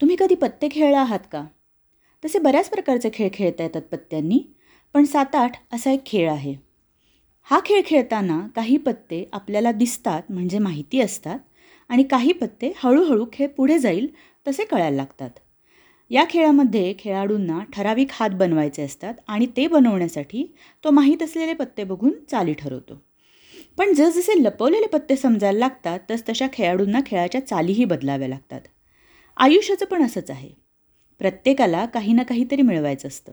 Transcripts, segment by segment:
तुम्ही कधी पत्ते खेळला आहात का? तसे बऱ्याच प्रकारचे खेळ खेळता येतात पत्त्यांनी पण सात आठ असा एक खेळ आहे. हा खेळ खेळताना काही पत्ते आपल्याला दिसतात म्हणजे माहिती असतात आणि काही पत्ते हळूहळू खेळ पुढे जाईल तसे कळायला लागतात. या खेळामध्ये खेळाडूंना ठराविक हात बनवायचे असतात आणि ते बनवण्यासाठी तो माहीत असलेले पत्ते बघून चाली ठरवतो. पण जसजसे लपवलेले पत्ते समजायला लागतात तस तशा खेळाडूंना खेळाच्या चालीही बदलाव्या लागतात. आयुष्याचं पण असंच आहे. प्रत्येकाला काही ना काहीतरी मिळवायचं असतं.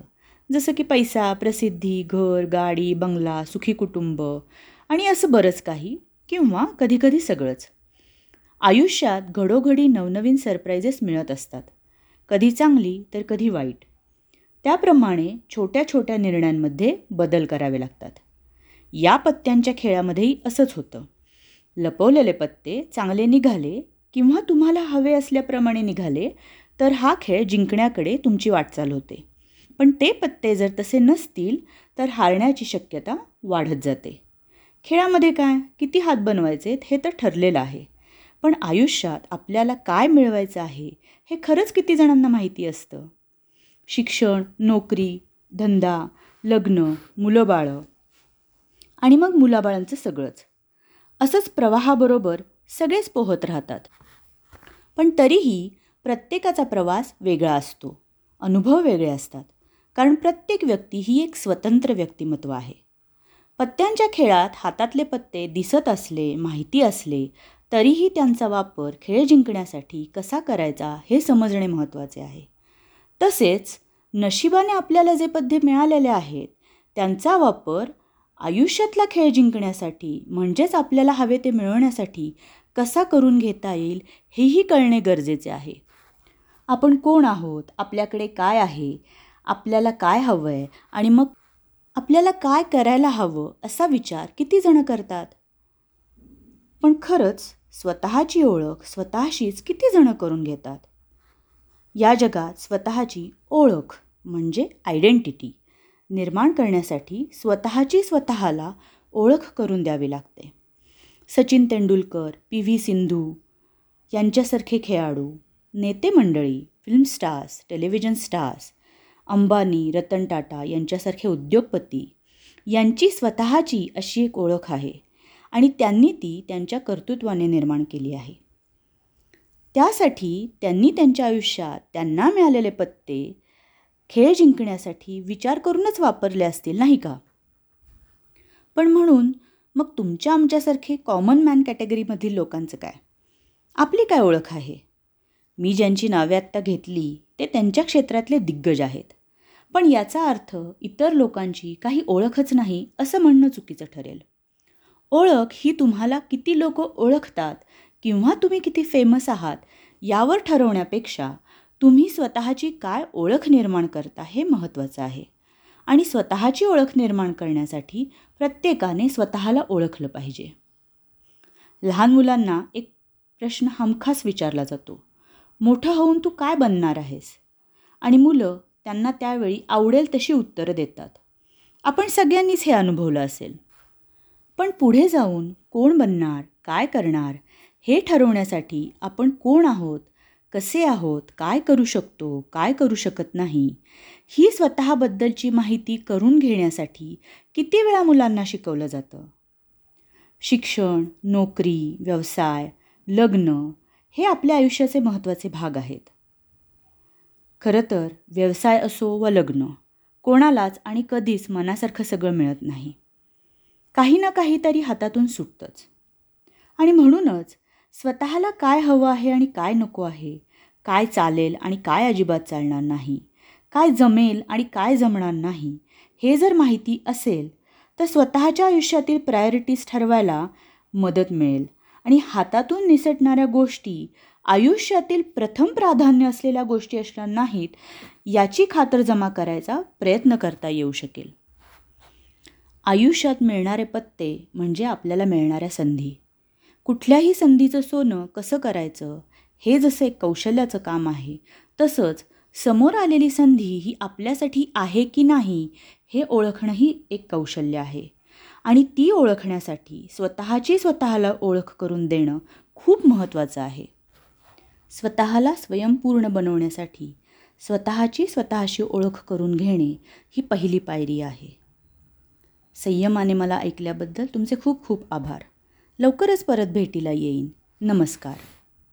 जसं की पैसा प्रसिद्धी घर गाडी बंगला सुखी कुटुंब आणि असं बरंच काही किंवा कधीकधी सगळंच. आयुष्यात घडोघडी नवनवीन सरप्राईजेस मिळत असतात. कधी चांगली तर कधी वाईट. त्याप्रमाणे छोट्या छोट्या निर्णयांमध्ये बदल करावे लागतात. या पत्त्यांच्या खेळामध्येही असंच होतं. लपवलेले पत्ते चांगले निघाले किंवा तुम्हाला हवे असल्याप्रमाणे निघाले तर हा खेळ जिंकण्याकडे तुमची वाटचाल होते. पण ते पत्ते जर तसे नसतील तर हारण्याची शक्यता वाढत जाते. खेळामध्ये काय? किती हात बनवायचे हे तर ठरलेलं आहे. पण आयुष्यात आपल्याला काय मिळवायचं आहे हे खरंच किती जणांना माहिती असतं? शिक्षण नोकरी धंदा लग्न मुलं बाळं आणि मग मुलाबाळांचं सगळंच. असंच प्रवाहाबरोबर सगळेच पोहत राहतात. पण तरीही प्रत्येकाचा प्रवास वेगळा असतो. अनुभव वेगळे असतात. कारण प्रत्येक व्यक्ती ही एक स्वतंत्र व्यक्तिमत्व आहे. पत्त्यांच्या खेळात हातातले पत्ते दिसत असले माहिती असले तरीही त्यांचा वापर खेळ जिंकण्यासाठी कसा करायचा हे समजणे महत्त्वाचे आहे. तसेच नशिबाने आपल्याला जे पद्य मिळालेले आहेत त्यांचा वापर आयुष्यातला खेळ जिंकण्यासाठी म्हणजेच आपल्याला हवे ते मिळवण्यासाठी कसा करून घेता येईल हेही कळणे गरजेचे आहे. आपण कोण आहोत आपल्याकडे काय आहे आपल्याला काय हवं आहे आणि मग आपल्याला काय करायला हवं असा विचार किती जणं करतात? पण खरंच स्वतःची ओळख स्वतःशीच किती जणं करून घेतात? या जगात स्वतःची ओळख म्हणजे आयडेंटिटी निर्माण करण्यासाठी स्वतःची स्वतःला ओळख करून द्यावी लागते. सचिन तेंडुलकर पी व्ही सिंधू यांच्यासारखे खेळाडू नेते मंडळी film stars television stars Ambani Ratan Tata यांच्यासारखे उद्योगपती यांची स्वतःची अशी एक ओळख आहे आणि त्यांनी ती त्यांच्या कर्तृत्वाने निर्माण केली आहे. त्यासाठी त्यांनी त्यांच्या आयुष्यात त्यांना मिळालेले पत्ते खेळ जिंकण्यासाठी विचार करूनच वापरले असतील नाही का? पण म्हणून मग तुमच्या आमच्यासारखे कॉमन मॅन कॅटेगरीमधील लोकांचं काय? आपली काय ओळख आहे? मी ज्यांची नावे आत्ता घेतली ते त्यांच्या क्षेत्रातले दिग्गज आहेत. पण याचा अर्थ इतर लोकांची काही ओळखच नाही असं म्हणणं चुकीचं ठरेल. ओळख ही तुम्हाला किती लोक ओळखतात किंवा तुम्ही किती फेमस आहात यावर ठरवण्यापेक्षा तुम्ही स्वतःची काय ओळख निर्माण करता हे महत्त्वाचं आहे. आणि स्वतःची ओळख निर्माण करण्यासाठी प्रत्येकाने स्वतःला ओळखलं पाहिजे. लहान मुलांना एक प्रश्न हमखास विचारला जातो. मोठं होऊन तू काय बनणार आहेस? आणि मुलं त्यांना त्यावेळी आवडेल तशी उत्तरं देतात. आपण सगळ्यांनीच हे अनुभवलं असेल. पण पुढे जाऊन कोण बनणार काय करणार हे ठरवण्यासाठी आपण कोण आहोत कसे आहोत? काय करू शकतो? काय करू शकत नाही? ही स्वतःबद्दलची माहिती करून घेण्यासाठी किती वेळा मुलांना शिकवलं जातं? शिक्षण नोकरी व्यवसाय लग्न हे आपल्या आयुष्याचे महत्त्वाचे भाग आहेत. खरं तर व्यवसाय असो व लग्न कोणालाच आणि कधीच मनासारखं सगळं मिळत नाही. काही ना काहीतरी हातातून सुटतंच. आणि म्हणूनच स्वतःला काय हवं आहे आणि काय नको आहे काय चालेल आणि काय अजिबात चालणार नाही काय जमेल आणि काय जमणार नाही हे जर माहिती असेल तर स्वतःच्या आयुष्यातील प्रायोरिटीज ठरवायला मदत मिळेल. आणि हातातून निसटणाऱ्या गोष्टी आयुष्यातील प्रथम प्राधान्य असलेल्या गोष्टी असणार नाहीत याची खातरजमा करायचा प्रयत्न करता येऊ शकेल. आयुष्यात मिळणारे पत्ते म्हणजे आपल्याला मिळणाऱ्या संधी. कुठल्याही संधीचं सोनं कसं करायचं हे जसं एक कौशल्याचं काम आहे तसंच समोर आलेली संधी ही आपल्यासाठी आहे की नाही हे ओळखणंही एक कौशल्य आहे. आणि ती ओळखण्यासाठी स्वतःची स्वतःला ओळख करून देणं खूप महत्त्वाचं आहे. स्वतःला स्वयंपूर्ण बनवण्यासाठी स्वतःची स्वतःशी ओळख करून घेणे ही पहिली पायरी आहे. संयमाने मला ऐकल्याबद्दल तुमचे खूप खूप आभार. लवकरच परत भेटीला येईन. नमस्कार.